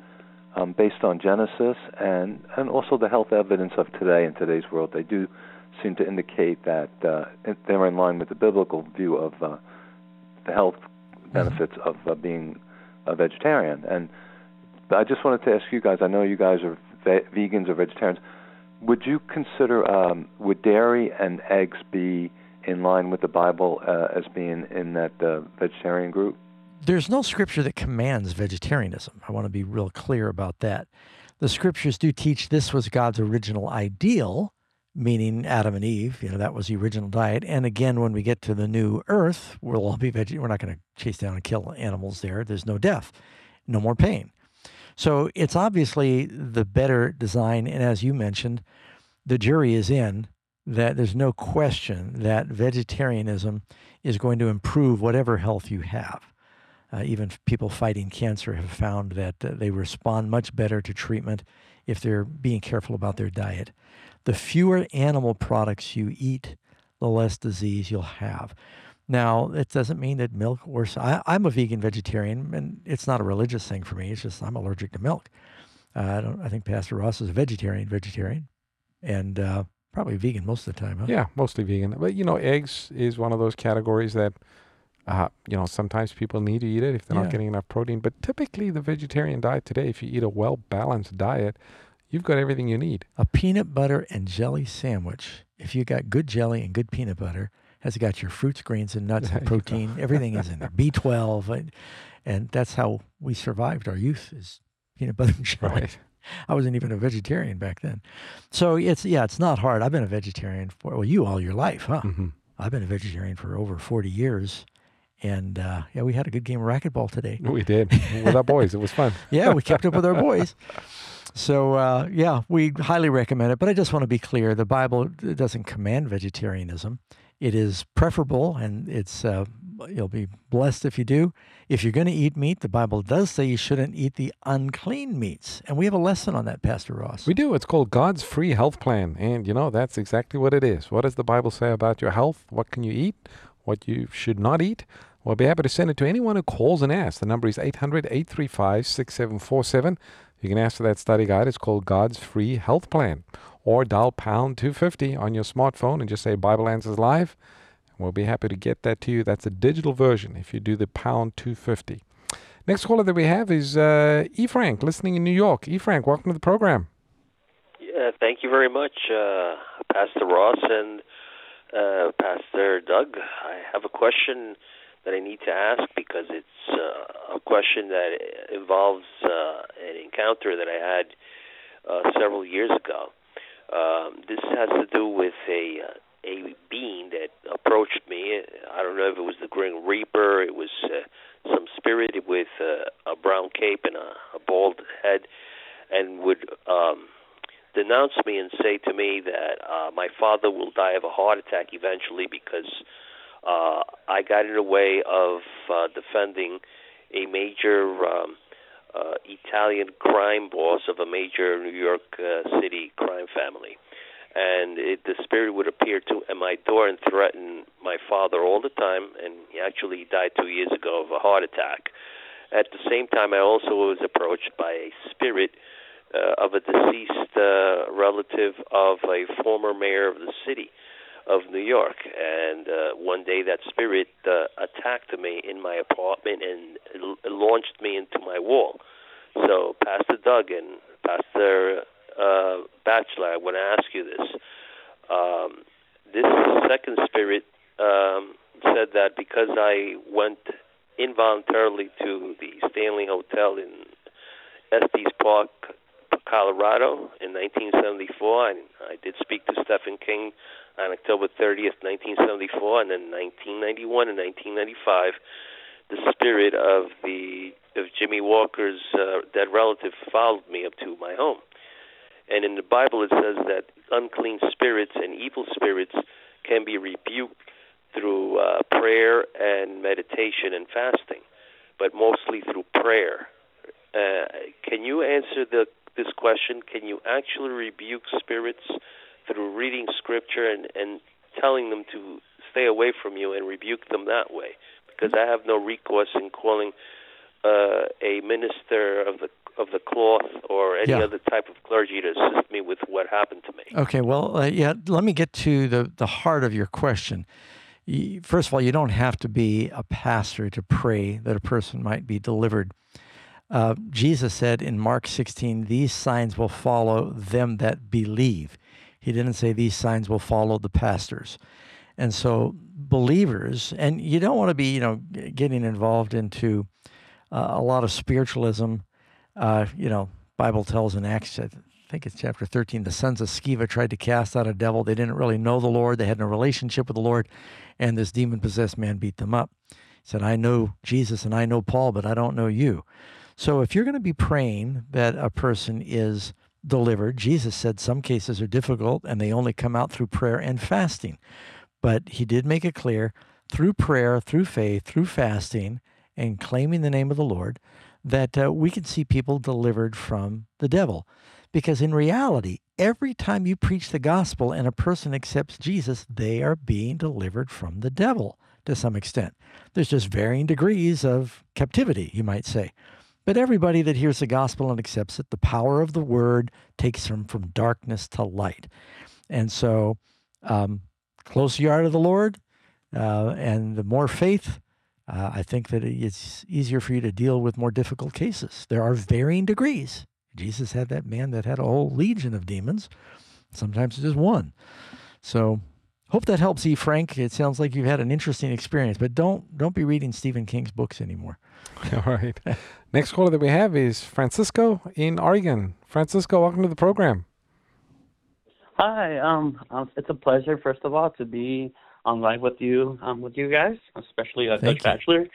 um, based on Genesis and, and also the health evidence of today in today's world. They do seem to indicate that uh, they're in line with the biblical view of uh, the health benefits of uh, being a vegetarian. And I just wanted to ask you guys. I know you guys are ve- vegans or vegetarians. Would you consider um, would dairy and eggs be in line with the Bible uh, as being in that uh, vegetarian group? There's no scripture that commands vegetarianism. I want to be real clear about that. The scriptures do teach this was God's original ideal, meaning Adam and Eve. You know that was the original diet. And again, when we get to the new Earth, we'll all be veg. We're not going to chase down and kill animals there. There's no death, no more pain. So it's obviously the better design. And as you mentioned, the jury is in that there's no question that vegetarianism is going to improve whatever health you have. Uh, even people fighting cancer have found that uh, they respond much better to treatment if they're being careful about their diet. The fewer animal products you eat, the less disease you'll have. Now, it doesn't mean that milk or I, am a vegan vegetarian, and it's not a religious thing for me. It's just I'm allergic to milk. Uh, I don't. I think Pastor Ross is a vegetarian vegetarian, and uh, probably vegan most of the time. Huh? Yeah, mostly vegan. But you know, eggs is one of those categories that, uh, you know, sometimes people need to eat it if they're Yeah. not getting enough protein. But typically, the vegetarian diet today, if you eat a well balanced diet, you've got everything you need. A peanut butter and jelly sandwich. If you got good jelly and good peanut butter, has got your fruits, grains, and nuts and protein. Everything is in there. B12, and, and that's how we survived our youth is peanut butter and jelly. Right. I wasn't even a vegetarian back then. So it's yeah, it's not hard. I've been a vegetarian for well, you all your life, huh? Mm-hmm. I've been a vegetarian for over 40 years. And uh, yeah, we had a good game of racquetball today. We did with our boys. It was fun. yeah, we kept up with our boys. So uh, yeah, we highly recommend it. But I just want to be clear: the Bible doesn't command vegetarianism. It is preferable, and it's uh, you'll be blessed if you do. If you're going to eat meat, the Bible does say you shouldn't eat the unclean meats, and we have a lesson on that, Pastor Ross. We do. It's called God's Free Health Plan. And, you know, that's exactly what it is. What does the Bible say about your health? What can you eat? What you should not eat? We'll be happy to send it to anyone who calls and asks. The number is 800 835 6747. You can ask for that study guide. It's called God's Free Health Plan. Or dial pound 250 on your smartphone and just say Bible Answers Live. We'll be happy to get that to you. That's a digital version if you do the pound 250. Next caller that we have is uh, E. Frank, listening in New York. E. Frank, welcome to the program. Yeah, thank you very much, uh, Pastor Ross and uh, Pastor Doug. I have a question that I need to ask because it's uh, a question that involves uh, an encounter that I had uh, several years ago. Um, this has to do with a uh, a being that approached me. I don't know if it was the Grim Reaper. It was uh, some spirit with uh, a brown cape and a, a bald head, and would um, denounce me and say to me that my father will die of a heart attack eventually because uh, I got in the way of uh, defending a major um, uh, Italian crime boss of a major New York uh, City crime family. And it, the spirit would appear to at my door and threaten my father all the time. And he actually died two years ago of a heart attack. At the same time, I also was approached by a spirit uh, of a deceased uh, relative of a former mayor of the city of New York. And uh, one day that spirit uh, attacked me in my apartment and l- launched me into my wall. So, Pastor Doug and Pastor uh, Batchelor, I want to ask you this. Um, this second spirit um, said that because I went involuntarily to the Stanley Hotel in Estes Park, Colorado in 1974, and I did speak to Stephen King on October 30th, 1974, and then 1991 and 1995, the spirit of the of Jimmy Walker's uh, dead relative followed me up to my home. And in the Bible, it says that unclean spirits and evil spirits can be rebuked through uh, prayer and meditation and fasting, but mostly through prayer. Uh, can you answer the this question? Can you actually rebuke spirits through reading scripture and, and telling them to stay away from you and rebuke them that way? Because I have no recourse in calling uh, a minister of the of the cloth or any Yeah. other type of clergy to assist me with what happened to me. Okay, well, uh, yeah, let me get to the, the heart of your question. First of all, you don't have to be a pastor to pray that a person might be delivered. Uh, Jesus said in Mark 16, These signs will follow them that believe. He didn't say these signs will follow the pastors. And so, believers, and you don't want to be, you know, getting involved into uh, a lot of spiritualism. Uh, you know, Bible tells in Acts, I think it's chapter 13, the sons of Sceva tried to cast out a devil. They didn't really know the Lord. They had no relationship with the Lord. And this demon possessed man beat them up. He said, I know Jesus and I know Paul, but I don't know you. So if you're going to be praying that a person is delivered, Jesus said some cases are difficult and they only come out through prayer and fasting. But he did make it clear through prayer, through faith, through fasting, and claiming the name of the Lord that uh, we can see people delivered from the devil. Because in reality, every time you preach the gospel and a person accepts Jesus, they are being delivered from the devil to some extent. There's just varying degrees of captivity, you might say. But everybody that hears the gospel and accepts it, the power of the word takes them from darkness to light. And so, um, closer you are to the Lord, uh, and the more faith, uh, I think that it's easier for you to deal with more difficult cases. There are varying degrees. Jesus had that man that had a whole legion of demons. Sometimes it's just one. So, hope that helps you, Frank. It sounds like you've had an interesting experience, but don't don't be reading Stephen King's books anymore. All right. Next caller that we have is Francisco in Oregon. Francisco, welcome to the program. Hi, um, um, it's a pleasure, first of all, to be on live with you, um, with you guys, especially uh, Thank Doug Batchelor.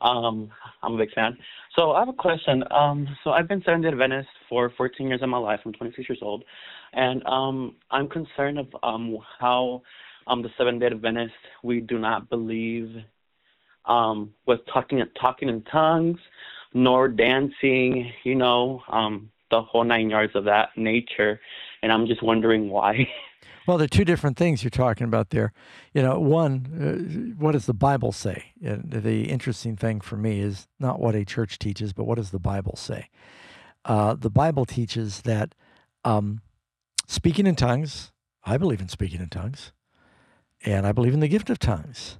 Um, I'm a big fan. So I have a question. Um, so I've been studying Day Adventist for 14 years of my life. I'm 26 years old, and um, I'm concerned of um how um the Seventh Day Adventist we do not believe um with talking talking in tongues, nor dancing. You know, um, the whole nine yards of that nature, and I'm just wondering why. Well, there are two different things you're talking about there. You know, one, uh, what does the Bible say? The interesting thing for me is not what a church teaches, but what does the Bible say? Uh, the Bible teaches that um, speaking in tongues, I believe in speaking in tongues, and I believe in the gift of tongues.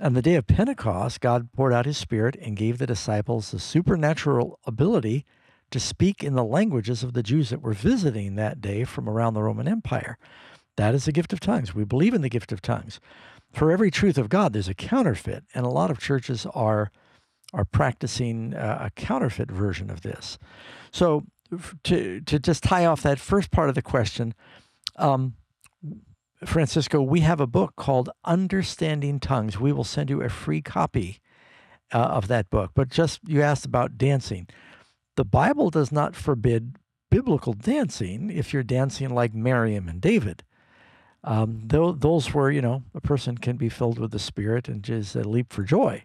On the day of Pentecost, God poured out his Spirit and gave the disciples the supernatural ability to speak in the languages of the Jews that were visiting that day from around the Roman Empire. That is the gift of tongues. We believe in the gift of tongues. For every truth of God, there's a counterfeit, and a lot of churches are are practicing uh, a counterfeit version of this. So, to to just tie off that first part of the question, um, Francisco, we have a book called Understanding Tongues. We will send you a free copy uh, of that book. But just you asked about dancing. The Bible does not forbid biblical dancing if you're dancing like Miriam and David. Um, tho- those were, you know, a person can be filled with the Spirit and just leap for joy.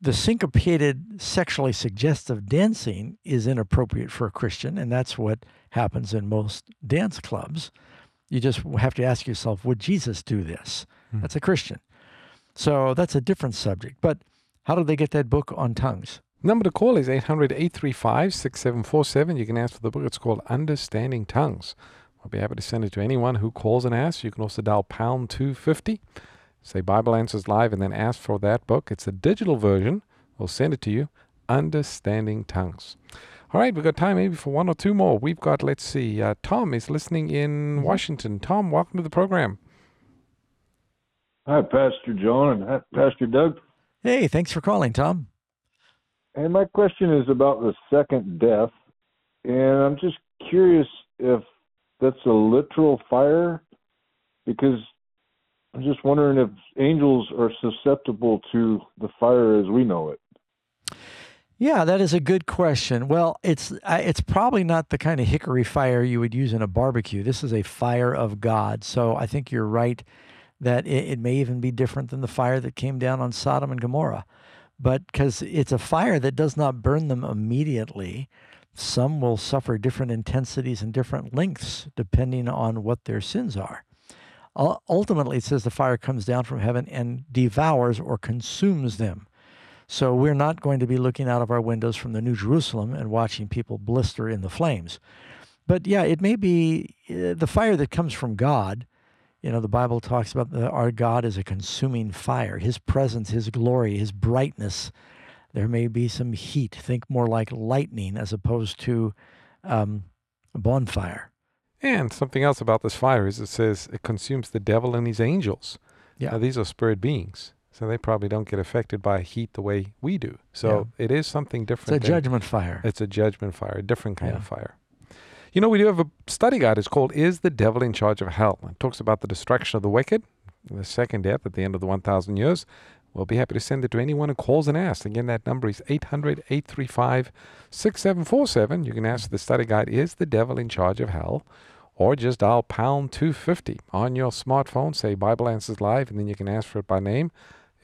The syncopated, sexually suggestive dancing is inappropriate for a Christian, and that's what happens in most dance clubs. You just have to ask yourself, would Jesus do this? Hmm. That's a Christian. So that's a different subject. But how do they get that book on tongues? Number to call is 800 835 6747. You can ask for the book. It's called Understanding Tongues. I'll be happy to send it to anyone who calls and asks. You can also dial pound 250, say Bible Answers Live, and then ask for that book. It's a digital version. We'll send it to you. Understanding Tongues. All right, we've got time maybe for one or two more. We've got, let's see, uh, Tom is listening in Washington. Tom, welcome to the program. Hi, Pastor Jëan and hi, Pastor Doug. Hey, thanks for calling, Tom. And my question is about the second death. And I'm just curious if that's a literal fire, because I'm just wondering if angels are susceptible to the fire as we know it. Yeah, that is a good question. Well, it's it's probably not the kind of hickory fire you would use in a barbecue. This is a fire of God. So I think you're right that it, it may even be different than the fire that came down on Sodom and Gomorrah. But because it's a fire that does not burn them immediately, some will suffer different intensities and different lengths depending on what their sins are. Ultimately, it says the fire comes down from heaven and devours or consumes them. So we're not going to be looking out of our windows from the New Jerusalem and watching people blister in the flames. But yeah, it may be uh, the fire that comes from God. You know, the Bible talks about the, our God is a consuming fire, His presence, His glory, His brightness. There may be some heat. Think more like lightning as opposed to um, a bonfire. And something else about this fire is it says it consumes the devil and his angels. Yeah. Now, these are spirit beings. So they probably don't get affected by heat the way we do. So yeah. it is something different. It's a judgment fire. It's a judgment fire, a different kind yeah. of fire. You know, we do have a study guide. It's called Is the Devil in Charge of Hell? It talks about the destruction of the wicked, the second death at the end of the 1,000 years. We'll be happy to send it to anyone who calls and asks. Again, that number is 800 835 6747. You can ask the study guide Is the Devil in Charge of Hell? Or just dial pound 250 on your smartphone, say Bible Answers Live, and then you can ask for it by name.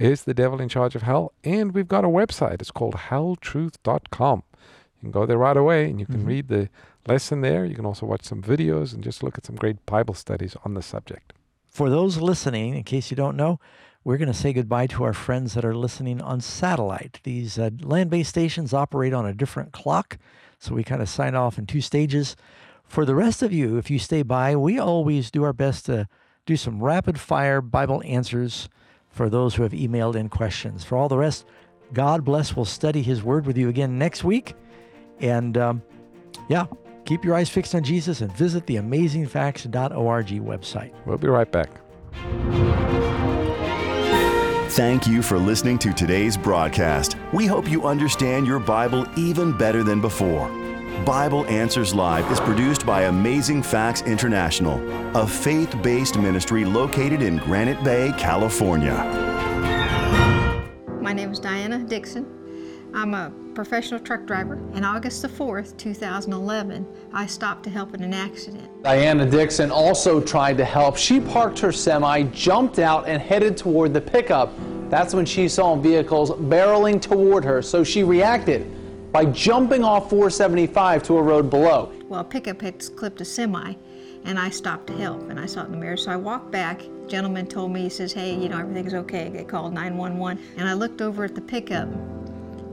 Is the devil in charge of hell? And we've got a website. It's called helltruth.com. You can go there right away and you can mm-hmm. read the lesson there. You can also watch some videos and just look at some great Bible studies on the subject. For those listening, in case you don't know, we're going to say goodbye to our friends that are listening on satellite. These uh, land based stations operate on a different clock, so we kind of sign off in two stages. For the rest of you, if you stay by, we always do our best to do some rapid fire Bible answers for those who have emailed in questions. For all the rest, God bless. We'll study His Word with you again next week. And um, yeah, keep your eyes fixed on Jesus and visit the amazingfacts.org website. We'll be right back. Thank you for listening to today's broadcast. We hope you understand your Bible even better than before. Bible Answers Live is produced by Amazing Facts International, a faith based ministry located in Granite Bay, California. My name is Diana Dixon. I'm a professional truck driver. And August the 4th, 2011, I stopped to help in an accident. Diana Dixon also tried to help. She parked her semi, jumped out, and headed toward the pickup. That's when she saw vehicles barreling toward her, so she reacted by jumping off 475 to a road below. Well, a pickup had clipped a semi, and I stopped to help, and I saw it in the mirror. So I walked back. The gentleman told me, he says, hey, you know, everything's okay. They called 911. And I looked over at the pickup,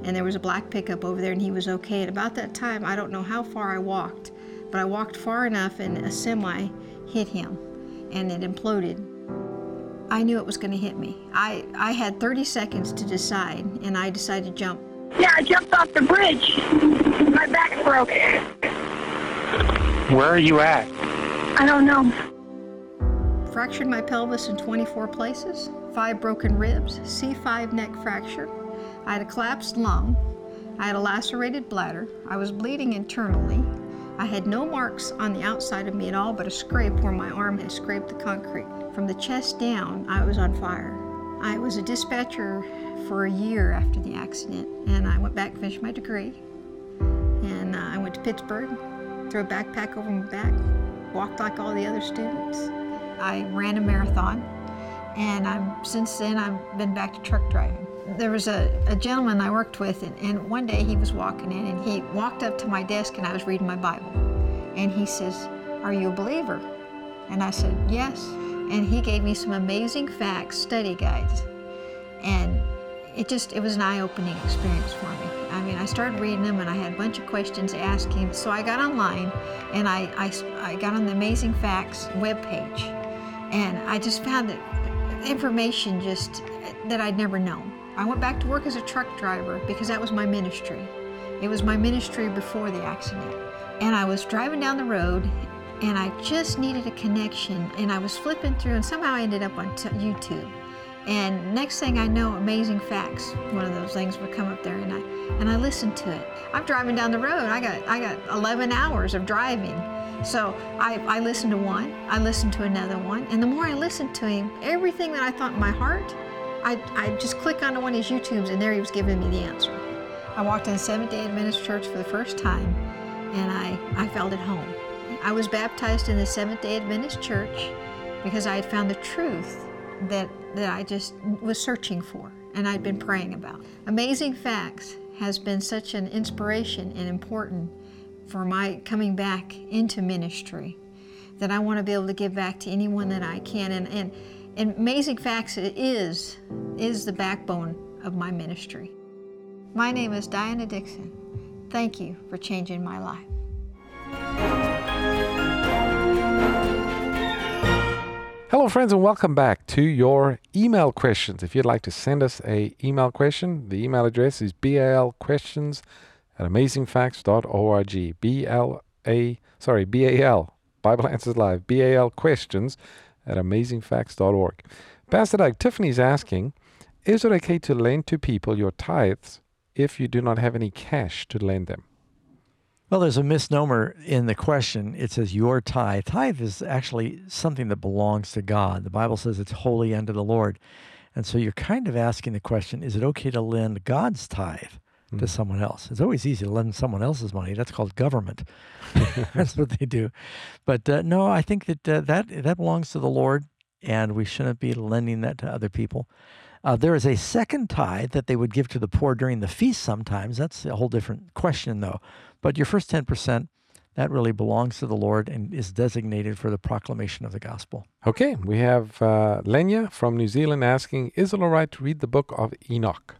and there was a black pickup over there, and he was okay. At about that time, I don't know how far I walked, but I walked far enough, and a semi hit him, and it imploded. I knew it was going to hit me. I, I had 30 seconds to decide, and I decided to jump yeah, I jumped off the bridge. My back broke. Where are you at? I don't know. Fractured my pelvis in 24 places, five broken ribs, C5 neck fracture. I had a collapsed lung. I had a lacerated bladder. I was bleeding internally. I had no marks on the outside of me at all, but a scrape where my arm had scraped the concrete. From the chest down, I was on fire. I was a dispatcher for a year after the accident, and I went back and finished my degree. And uh, I went to Pittsburgh, threw a backpack over my back, walked like all the other students. I ran a marathon, and I'm since then I've been back to truck driving. There was a, a gentleman I worked with, and, and one day he was walking in, and he walked up to my desk, and I was reading my Bible, and he says, "Are you a believer?" And I said, "Yes." And he gave me some amazing facts study guides, and it just it was an eye-opening experience for me. I mean, I started reading them and I had a bunch of questions to ask him. So I got online and I, I, I got on the Amazing Facts webpage and I just found that information just that I'd never known. I went back to work as a truck driver because that was my ministry. It was my ministry before the accident. And I was driving down the road and I just needed a connection and I was flipping through and somehow I ended up on t- YouTube and next thing I know, Amazing Facts, one of those things would come up there, and I and I listened to it. I'm driving down the road. I got I got 11 hours of driving. So I, I listened to one, I listened to another one, and the more I listened to him, everything that I thought in my heart, I I just click onto one of his YouTubes, and there he was giving me the answer. I walked in Seventh Day Adventist Church for the first time, and I I felt at home. I was baptized in the Seventh Day Adventist Church because I had found the truth that, that I just was searching for and I'd been praying about. Amazing Facts has been such an inspiration and important for my coming back into ministry. That I want to be able to give back to anyone that I can. And, and, and Amazing Facts is, is the backbone of my ministry. My name is Diana Dixon. Thank you for changing my life. Hello, friends, and welcome back to your email questions. If you'd like to send us a email question, the email address is balquestions at amazingfacts.org. B L A sorry B A L Bible Answers Live. B A L questions at amazingfacts.org. Pastor Doug, Tiffany's asking, is it okay to lend to people your tithes if you do not have any cash to lend them? Well, there's a misnomer in the question. It says your tithe. Tithe is actually something that belongs to God. The Bible says it's holy unto the Lord. And so you're kind of asking the question is it okay to lend God's tithe to Mm. someone else? It's always easy to lend someone else's money. That's called government. That's what they do. But uh, no, I think that uh, that that belongs to the Lord, and we shouldn't be lending that to other people. Uh, there is a second tithe that they would give to the poor during the feast sometimes. That's a whole different question, though. But your first 10%, that really belongs to the Lord and is designated for the proclamation of the gospel. Okay, we have uh, Lenya from New Zealand asking, is it all right to read the book of Enoch?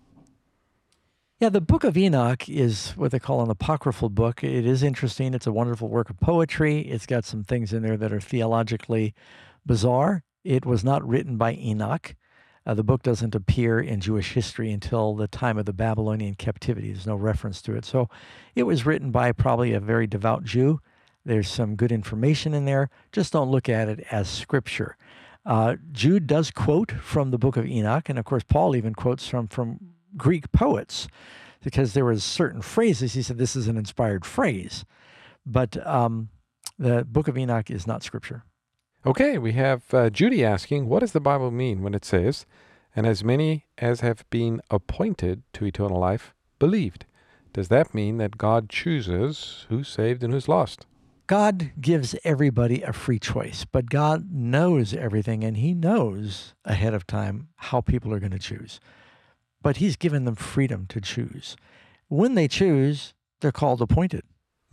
Yeah, the book of Enoch is what they call an apocryphal book. It is interesting. It's a wonderful work of poetry. It's got some things in there that are theologically bizarre. It was not written by Enoch. Uh, the book doesn't appear in Jewish history until the time of the Babylonian captivity. There's no reference to it. So it was written by probably a very devout Jew. There's some good information in there. Just don't look at it as scripture. Uh, Jude does quote from the book of Enoch, and of course, Paul even quotes from, from Greek poets because there was certain phrases. He said this is an inspired phrase, but um, the book of Enoch is not scripture. Okay, we have uh, Judy asking, what does the Bible mean when it says, and as many as have been appointed to eternal life believed? Does that mean that God chooses who's saved and who's lost? God gives everybody a free choice, but God knows everything and He knows ahead of time how people are going to choose. But He's given them freedom to choose. When they choose, they're called appointed.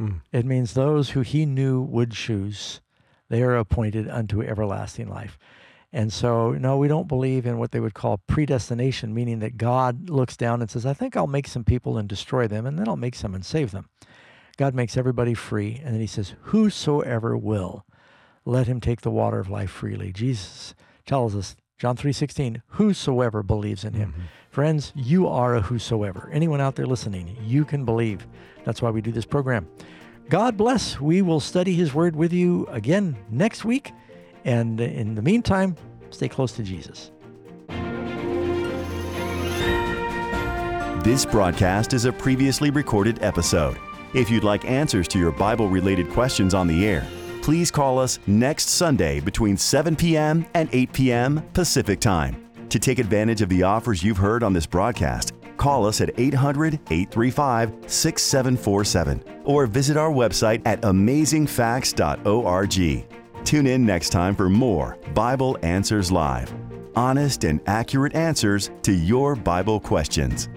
Mm. It means those who He knew would choose, they are appointed unto everlasting life. And so, no, we don't believe in what they would call predestination, meaning that God looks down and says, I think I'll make some people and destroy them, and then I'll make some and save them. God makes everybody free, and then he says, Whosoever will, let him take the water of life freely. Jesus tells us, John 3:16, whosoever believes in him. Mm-hmm. Friends, you are a whosoever. Anyone out there listening, you can believe. That's why we do this program. God bless. We will study his word with you again next week. And in the meantime, stay close to Jesus. This broadcast is a previously recorded episode. If you'd like answers to your Bible related questions on the air, please call us next Sunday between 7 p.m. and 8 p.m. Pacific Time. To take advantage of the offers you've heard on this broadcast, call us at 800 835 6747 or visit our website at amazingfacts.org. Tune in next time for more Bible Answers Live honest and accurate answers to your Bible questions.